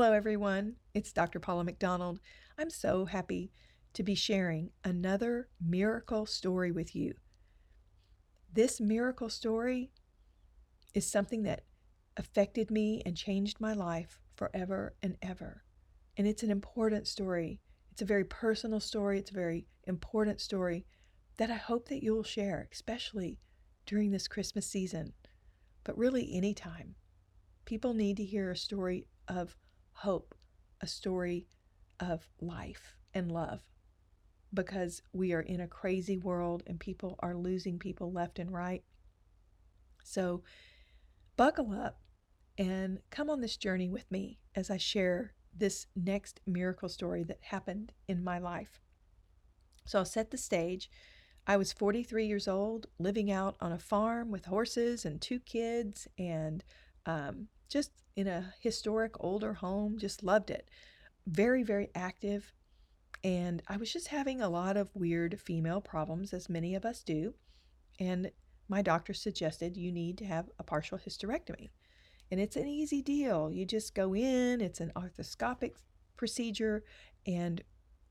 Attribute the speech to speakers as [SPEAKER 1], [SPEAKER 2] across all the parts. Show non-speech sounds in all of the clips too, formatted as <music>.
[SPEAKER 1] Hello, everyone. It's Dr. Paula McDonald. I'm so happy to be sharing another miracle story with you. This miracle story is something that affected me and changed my life forever and ever. And it's an important story. It's a very personal story. It's a very important story that I hope that you'll share, especially during this Christmas season, but really anytime. People need to hear a story of hope, a story of life and love because we are in a crazy world and people are losing people left and right. So, buckle up and come on this journey with me as I share this next miracle story that happened in my life. So, I'll set the stage. I was 43 years old, living out on a farm with horses and two kids, and um, just in a historic older home, just loved it. Very, very active. And I was just having a lot of weird female problems, as many of us do. And my doctor suggested you need to have a partial hysterectomy. And it's an easy deal. You just go in, it's an arthroscopic procedure, and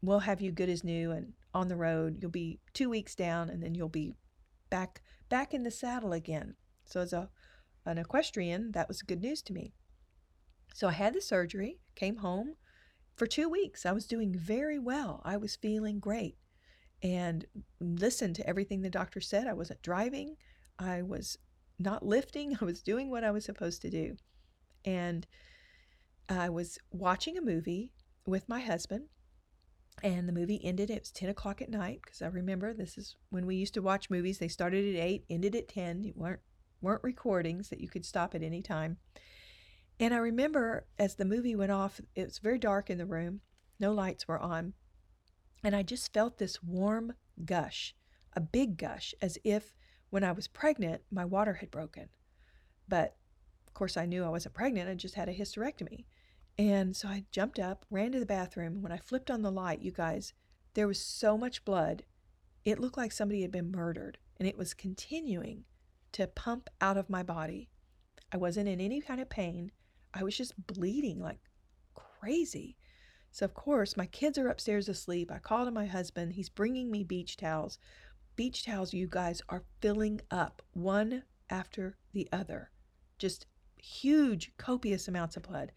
[SPEAKER 1] we'll have you good as new and on the road. You'll be two weeks down, and then you'll be back back in the saddle again. So as a an equestrian, that was good news to me. So I had the surgery, came home for two weeks. I was doing very well. I was feeling great and listened to everything the doctor said. I wasn't driving, I was not lifting, <laughs> I was doing what I was supposed to do. And I was watching a movie with my husband. And the movie ended. It was 10 o'clock at night because I remember this is when we used to watch movies. They started at 8, ended at 10. You weren't weren't recordings that you could stop at any time. And I remember as the movie went off, it was very dark in the room, no lights were on. And I just felt this warm gush, a big gush, as if when I was pregnant, my water had broken. But of course, I knew I wasn't pregnant, I just had a hysterectomy. And so I jumped up, ran to the bathroom. When I flipped on the light, you guys, there was so much blood. It looked like somebody had been murdered, and it was continuing to pump out of my body. I wasn't in any kind of pain. I was just bleeding like crazy. So, of course, my kids are upstairs asleep. I call to my husband. He's bringing me beach towels. Beach towels, you guys, are filling up one after the other. Just huge, copious amounts of blood.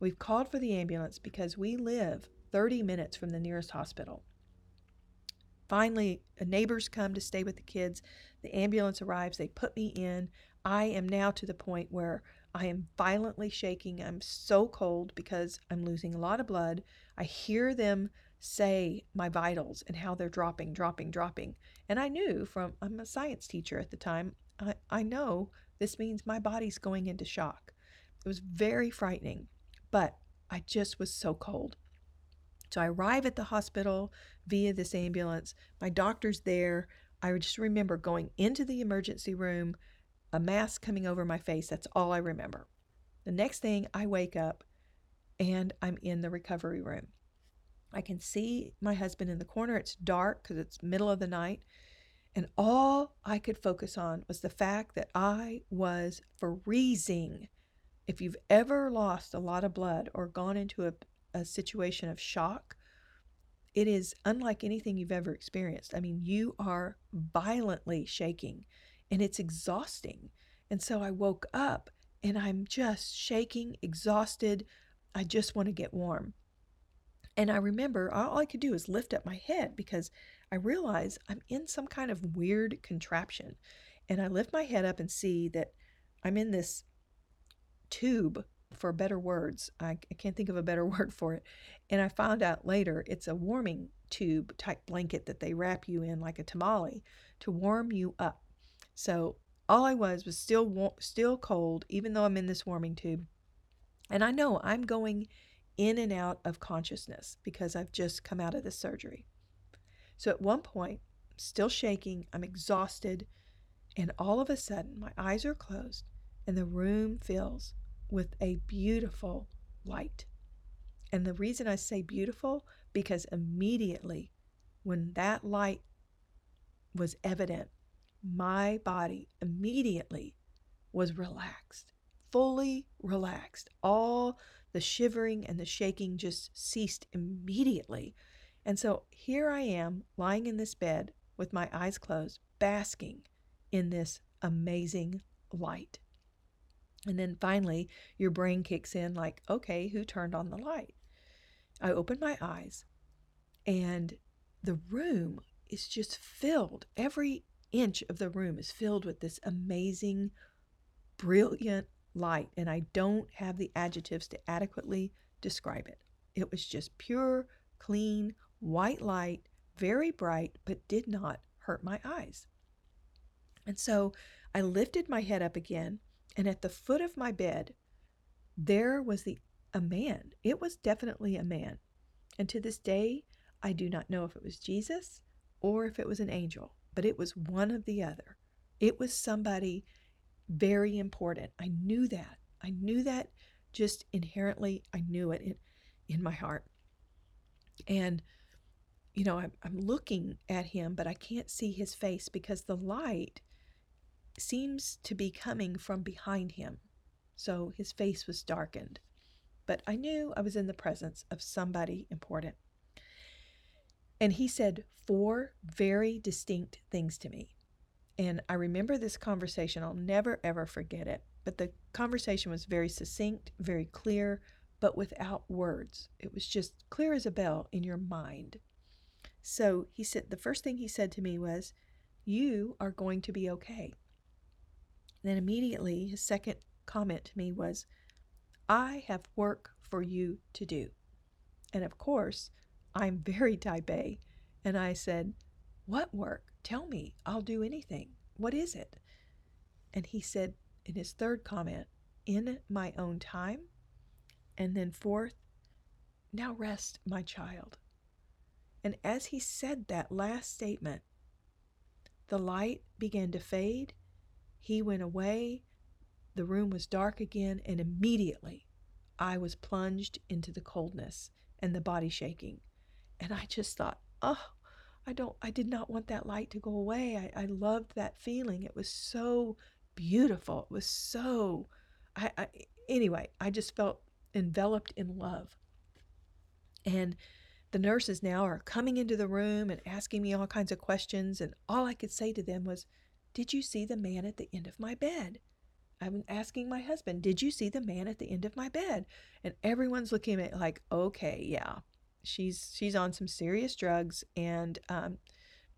[SPEAKER 1] We've called for the ambulance because we live 30 minutes from the nearest hospital. Finally, uh, neighbors come to stay with the kids. The ambulance arrives. They put me in. I am now to the point where I am violently shaking. I'm so cold because I'm losing a lot of blood. I hear them say my vitals and how they're dropping, dropping, dropping. And I knew from, I'm a science teacher at the time, I, I know this means my body's going into shock. It was very frightening, but I just was so cold. So I arrive at the hospital via this ambulance. My doctor's there. I just remember going into the emergency room, a mask coming over my face. That's all I remember. The next thing, I wake up and I'm in the recovery room. I can see my husband in the corner. It's dark because it's middle of the night. And all I could focus on was the fact that I was freezing. If you've ever lost a lot of blood or gone into a, a situation of shock, it is unlike anything you've ever experienced. I mean, you are violently shaking and it's exhausting. And so I woke up and I'm just shaking, exhausted. I just want to get warm. And I remember all I could do is lift up my head because I realize I'm in some kind of weird contraption. And I lift my head up and see that I'm in this tube for better words. I, I can't think of a better <laughs> word for it. And I found out later it's a warming tube type blanket that they wrap you in like a tamale to warm you up. So all I was was still still cold, even though I'm in this warming tube. And I know I'm going in and out of consciousness because I've just come out of the surgery. So at one point, still shaking, I'm exhausted, and all of a sudden, my eyes are closed and the room fills with a beautiful light. And the reason I say beautiful, because immediately when that light was evident, my body immediately was relaxed, fully relaxed. All the shivering and the shaking just ceased immediately. And so here I am lying in this bed with my eyes closed, basking in this amazing light. And then finally, your brain kicks in like, okay, who turned on the light? I open my eyes, and the room is just filled. Every inch of the room is filled with this amazing, brilliant light. And I don't have the adjectives to adequately describe it. It was just pure, clean, white light, very bright, but did not hurt my eyes. And so I lifted my head up again, and at the foot of my bed, there was the a man. It was definitely a man. And to this day, I do not know if it was Jesus or if it was an angel, but it was one of the other. It was somebody very important. I knew that. I knew that just inherently. I knew it in, in my heart. And, you know, I'm, I'm looking at him, but I can't see his face because the light seems to be coming from behind him. So his face was darkened. But I knew I was in the presence of somebody important. And he said four very distinct things to me. And I remember this conversation. I'll never, ever forget it. But the conversation was very succinct, very clear, but without words. It was just clear as a bell in your mind. So he said, the first thing he said to me was, You are going to be okay. Then immediately his second comment to me was, I have work for you to do. And of course, I'm very <laughs> type A. And I said, What work? Tell me. I'll do anything. What is it? And he said in his third comment, In my own time. And then fourth, Now rest, my child. And as he said that last statement, the light began to fade he went away. The room was dark again, and immediately I was plunged into the coldness and the body shaking. And I just thought, oh, I don't, I did not want that light to go away. I, I loved that feeling. It was so beautiful. It was so, I, I, anyway, I just felt enveloped in love. And the nurses now are coming into the room and asking me all kinds of questions. And all I could say to them was, did you see the man at the end of my bed? I'm asking my husband, Did you see the man at the end of my bed? And everyone's looking at like, Okay, yeah, she's she's on some serious drugs, and um,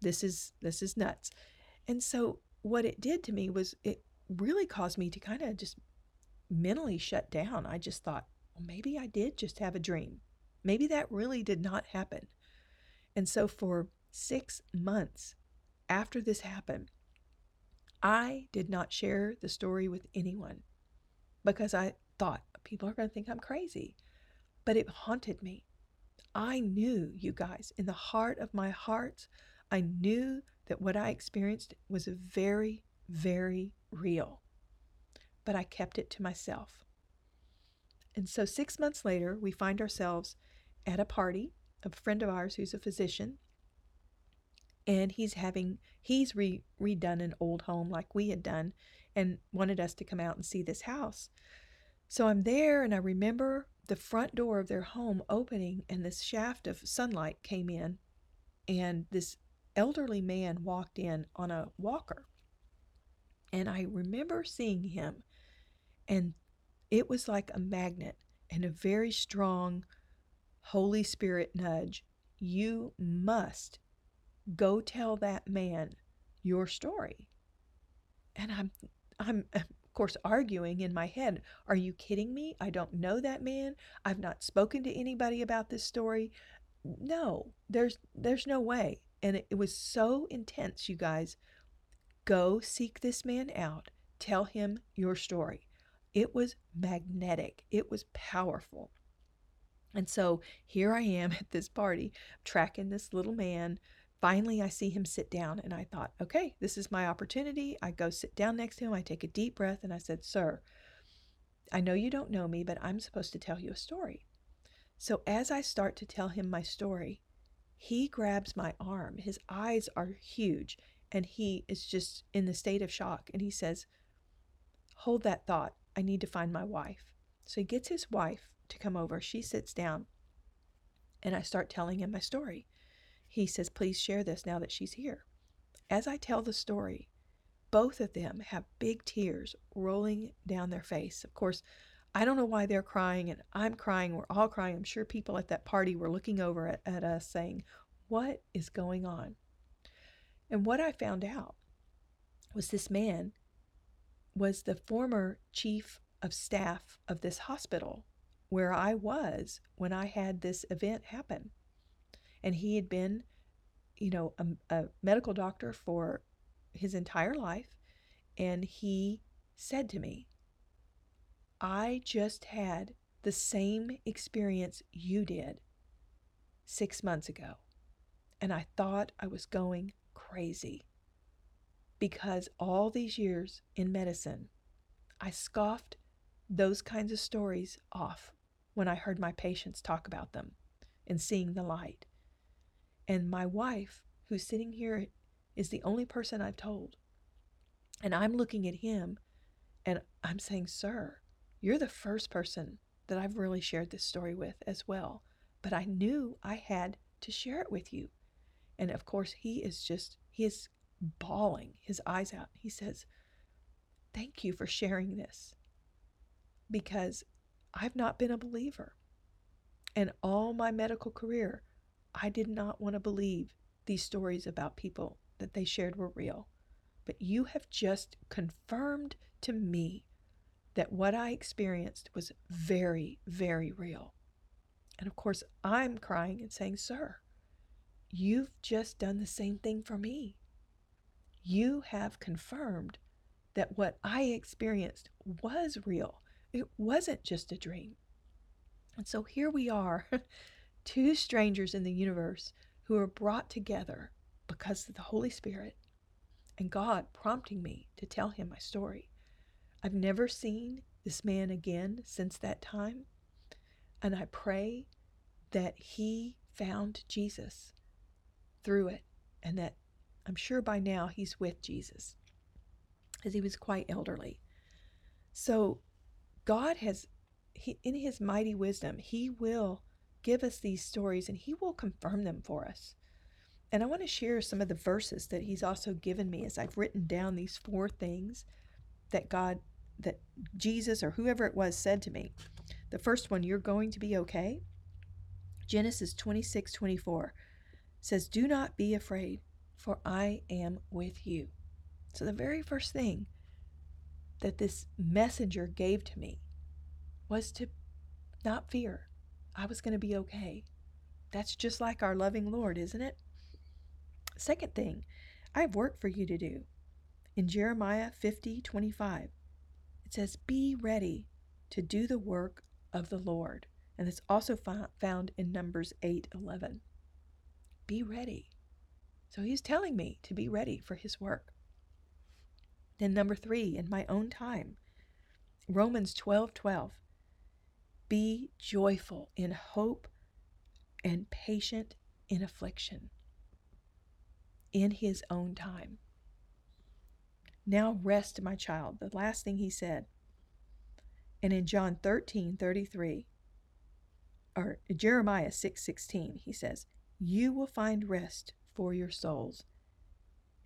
[SPEAKER 1] this is this is nuts. And so what it did to me was it really caused me to kind of just mentally shut down. I just thought, well, maybe I did just have a dream. Maybe that really did not happen. And so for six months after this happened, I did not share the story with anyone because I thought people are going to think I'm crazy. But it haunted me. I knew, you guys, in the heart of my heart, I knew that what I experienced was very, very real. But I kept it to myself. And so six months later, we find ourselves at a party. A friend of ours who's a physician and he's having he's re, redone an old home like we had done and wanted us to come out and see this house. So i'm there and i remember the front door of their home opening and this shaft of sunlight came in and this elderly man walked in on a walker. And i remember seeing him and it was like a magnet and a very strong holy spirit nudge. You must go tell that man your story. And I'm, I'm, of course, arguing in my head, Are you kidding me? I don't know that man. I've not spoken to anybody about this story. No, there's, there's no way. And it, it was so intense, you guys. Go seek this man out. Tell him your story. It was magnetic, it was powerful. And so here I am at this party, tracking this little man. Finally, I see him sit down, and I thought, okay, this is my opportunity. I go sit down next to him. I take a deep breath, and I said, Sir, I know you don't know me, but I'm supposed to tell you a story. So as I start to tell him my story, he grabs my arm. His eyes are huge, and he is just in the state of shock. And he says, Hold that thought. I need to find my wife. So he gets his wife to come over. She sits down, and I start telling him my story. He says, Please share this now that she's here. As I tell the story, both of them have big tears rolling down their face. Of course, I don't know why they're crying, and I'm crying. We're all crying. I'm sure people at that party were looking over at, at us saying, What is going on? And what I found out was this man was the former chief of staff of this hospital where I was when I had this event happen. And he had been, you know, a, a medical doctor for his entire life. And he said to me, I just had the same experience you did six months ago. And I thought I was going crazy because all these years in medicine, I scoffed those kinds of stories off when I heard my patients talk about them and seeing the light. And my wife, who's sitting here, is the only person I've told. And I'm looking at him and I'm saying, Sir, you're the first person that I've really shared this story with as well. But I knew I had to share it with you. And of course, he is just, he is bawling his eyes out. He says, Thank you for sharing this because I've not been a believer. And all my medical career, I did not want to believe these stories about people that they shared were real. But you have just confirmed to me that what I experienced was very, very real. And of course, I'm crying and saying, Sir, you've just done the same thing for me you have confirmed that what I experienced was real. It wasn't just a dream. And so here we are, <laughs> two strangers in the universe who are brought together because of the Holy Spirit and God prompting me to tell him my story. I've never seen this man again since that time, and I pray that he found Jesus through it and that I'm sure by now he's with Jesus, as he was quite elderly. So, God has, he, in his mighty wisdom, he will give us these stories and he will confirm them for us. And I want to share some of the verses that he's also given me as I've written down these four things that God, that Jesus or whoever it was said to me. The first one, you're going to be okay. Genesis 26 24 says, Do not be afraid for I am with you. So, the very first thing that this messenger gave to me was to not fear. I was going to be okay. That's just like our loving Lord, isn't it? Second thing, I have work for you to do. In Jeremiah 50 25, it says, Be ready to do the work of the Lord. And it's also found in Numbers 8 11. Be ready. So he's telling me to be ready for his work. Then, number three, in my own time, Romans 12 12. Be joyful in hope and patient in affliction in his own time. Now rest, my child. The last thing he said. And in John 13 33, or Jeremiah 6 16, he says, You will find rest for your souls.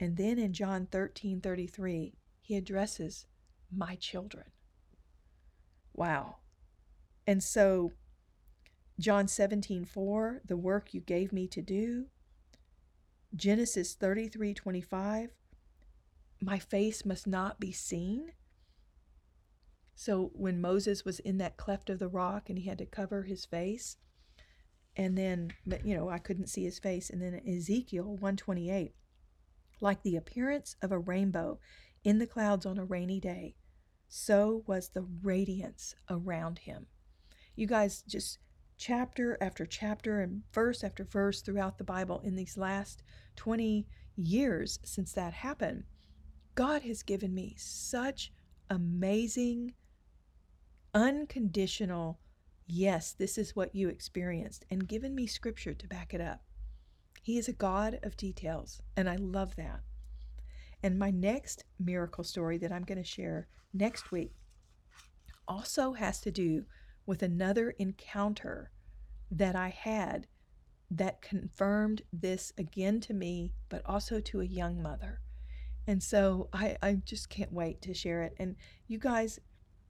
[SPEAKER 1] And then in John 13 33, he addresses my children. Wow. And so, John 17 4, the work you gave me to do. Genesis 33 25, my face must not be seen. So, when Moses was in that cleft of the rock and he had to cover his face, and then you know i couldn't see his face and then ezekiel 128 like the appearance of a rainbow in the clouds on a rainy day so was the radiance around him you guys just chapter after chapter and verse after verse throughout the Bible in these last 20 years since that happened, God has given me such amazing, unconditional, yes, this is what you experienced, and given me scripture to back it up. He is a God of details, and I love that. And my next miracle story that I'm going to share next week also has to do with another encounter that I had that confirmed this again to me, but also to a young mother. And so I, I just can't wait to share it. And you guys,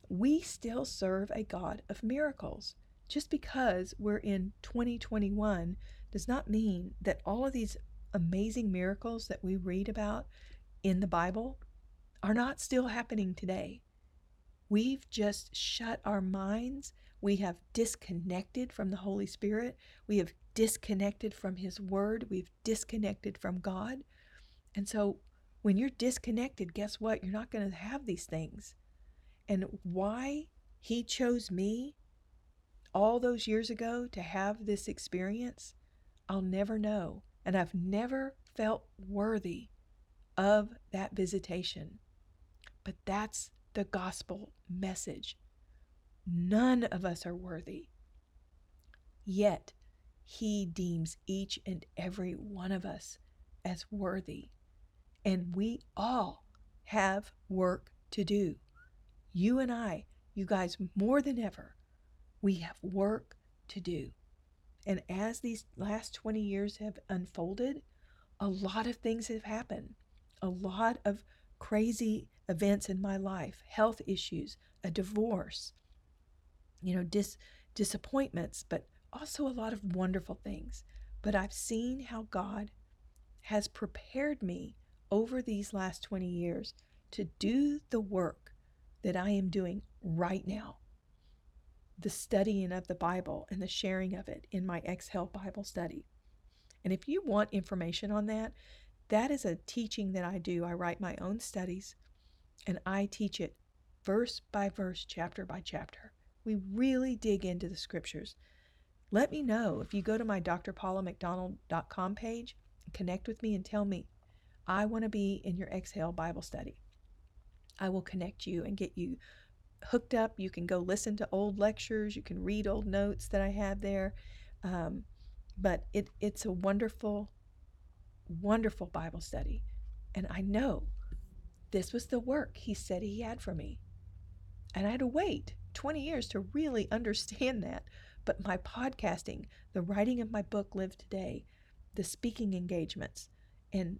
[SPEAKER 1] we still serve a God of miracles. Just because we're in 2021 does not mean that all of these amazing miracles that we read about in the Bible are not still happening today. We've just shut our minds. We have disconnected from the Holy Spirit. We have disconnected from His Word. We've disconnected from God. And so when you're disconnected, guess what? You're not going to have these things. And why He chose me all those years ago to have this experience, I'll never know. And I've never felt worthy of that visitation. But that's the gospel message. None of us are worthy. Yet, He deems each and every one of us as worthy. And we all have work to do. You and I, you guys, more than ever, we have work to do. And as these last 20 years have unfolded, a lot of things have happened. A lot of crazy events in my life, health issues, a divorce, you know, dis- disappointments, but also a lot of wonderful things. But I've seen how God has prepared me over these last 20 years to do the work that I am doing right now the studying of the Bible and the sharing of it in my Exhale Bible study. And if you want information on that, that is a teaching that I do. I write my own studies and I teach it verse by verse, chapter by chapter. We really dig into the scriptures. Let me know if you go to my drpaulamcdonald.com page, connect with me and tell me, I want to be in your Exhale Bible study. I will connect you and get you hooked up. You can go listen to old lectures, you can read old notes that I have there. Um, but it, it's a wonderful, wonderful Bible study. And I know this was the work he said he had for me. And I had to wait 20 years to really understand that. But my podcasting, the writing of my book, Live Today, the speaking engagements, and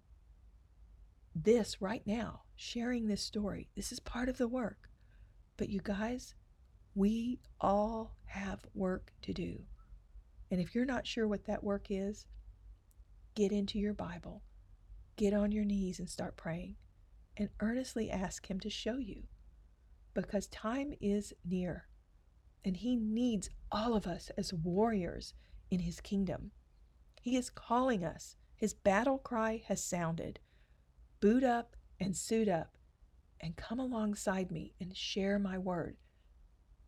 [SPEAKER 1] this right now, sharing this story, this is part of the work. But you guys, we all have work to do. And if you're not sure what that work is, get into your Bible, get on your knees and start praying, and earnestly ask Him to show you. Because time is near, and He needs all of us as warriors in His kingdom. He is calling us. His battle cry has sounded. Boot up and suit up and come alongside me and share my word.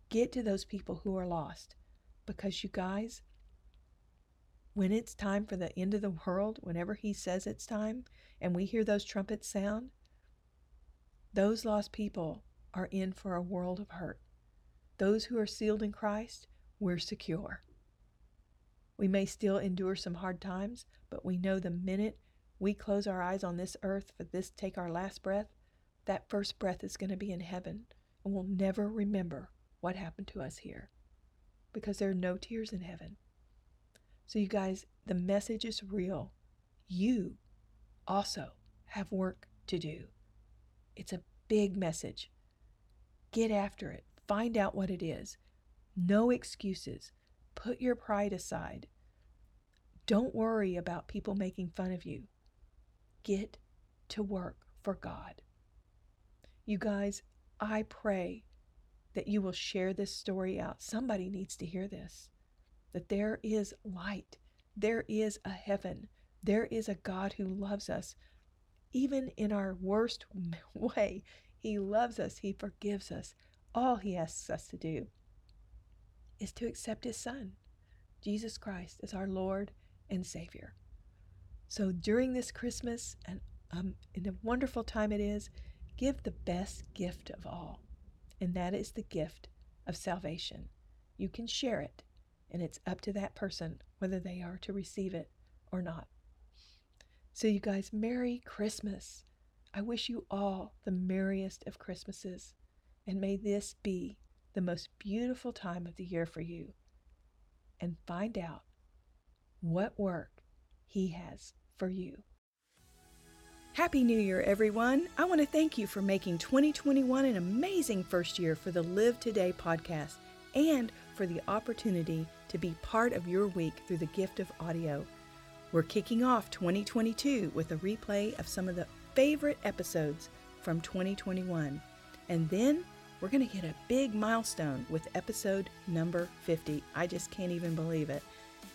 [SPEAKER 1] Get to those people who are lost. Because you guys, when it's time for the end of the world, whenever He says it's time, and we hear those trumpets sound, those lost people are in for a world of hurt. Those who are sealed in Christ, we're secure. We may still endure some hard times, but we know the minute we close our eyes on this earth for this take our last breath, that first breath is going to be in heaven, and we'll never remember what happened to us here because there are no tears in heaven. So, you guys, the message is real. You also have work to do. It's a big message. Get after it. Find out what it is. No excuses. Put your pride aside. Don't worry about people making fun of you. Get to work for God. You guys, I pray that you will share this story out. Somebody needs to hear this that there is light, there is a heaven, there is a God who loves us. Even in our worst <laughs> way, He loves us, He forgives us. All He asks us to do is to accept His Son, Jesus Christ as our Lord and Savior. So during this Christmas, and um, in a wonderful time it is, give the best gift of all, and that is the gift of salvation. You can share it, and it's up to that person whether they are to receive it or not. So, you guys, Merry Christmas. I wish you all the merriest of Christmases, and may this be the most beautiful time of the year for you. And find out what work He has for you. Happy New Year, everyone! I want to thank you for making 2021 an amazing first year for the Live Today podcast and for the opportunity to be part of your week through the gift of audio. We're kicking off 2022 with a replay of some of the favorite episodes from 2021. And then we're going to hit a big milestone with episode number 50. I just can't even believe it.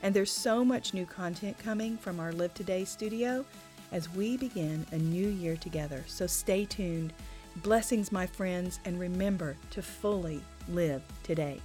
[SPEAKER 1] And there's so much new content coming from our Live Today studio as we begin a new year together. So stay tuned. Blessings, my friends, and remember to fully live today.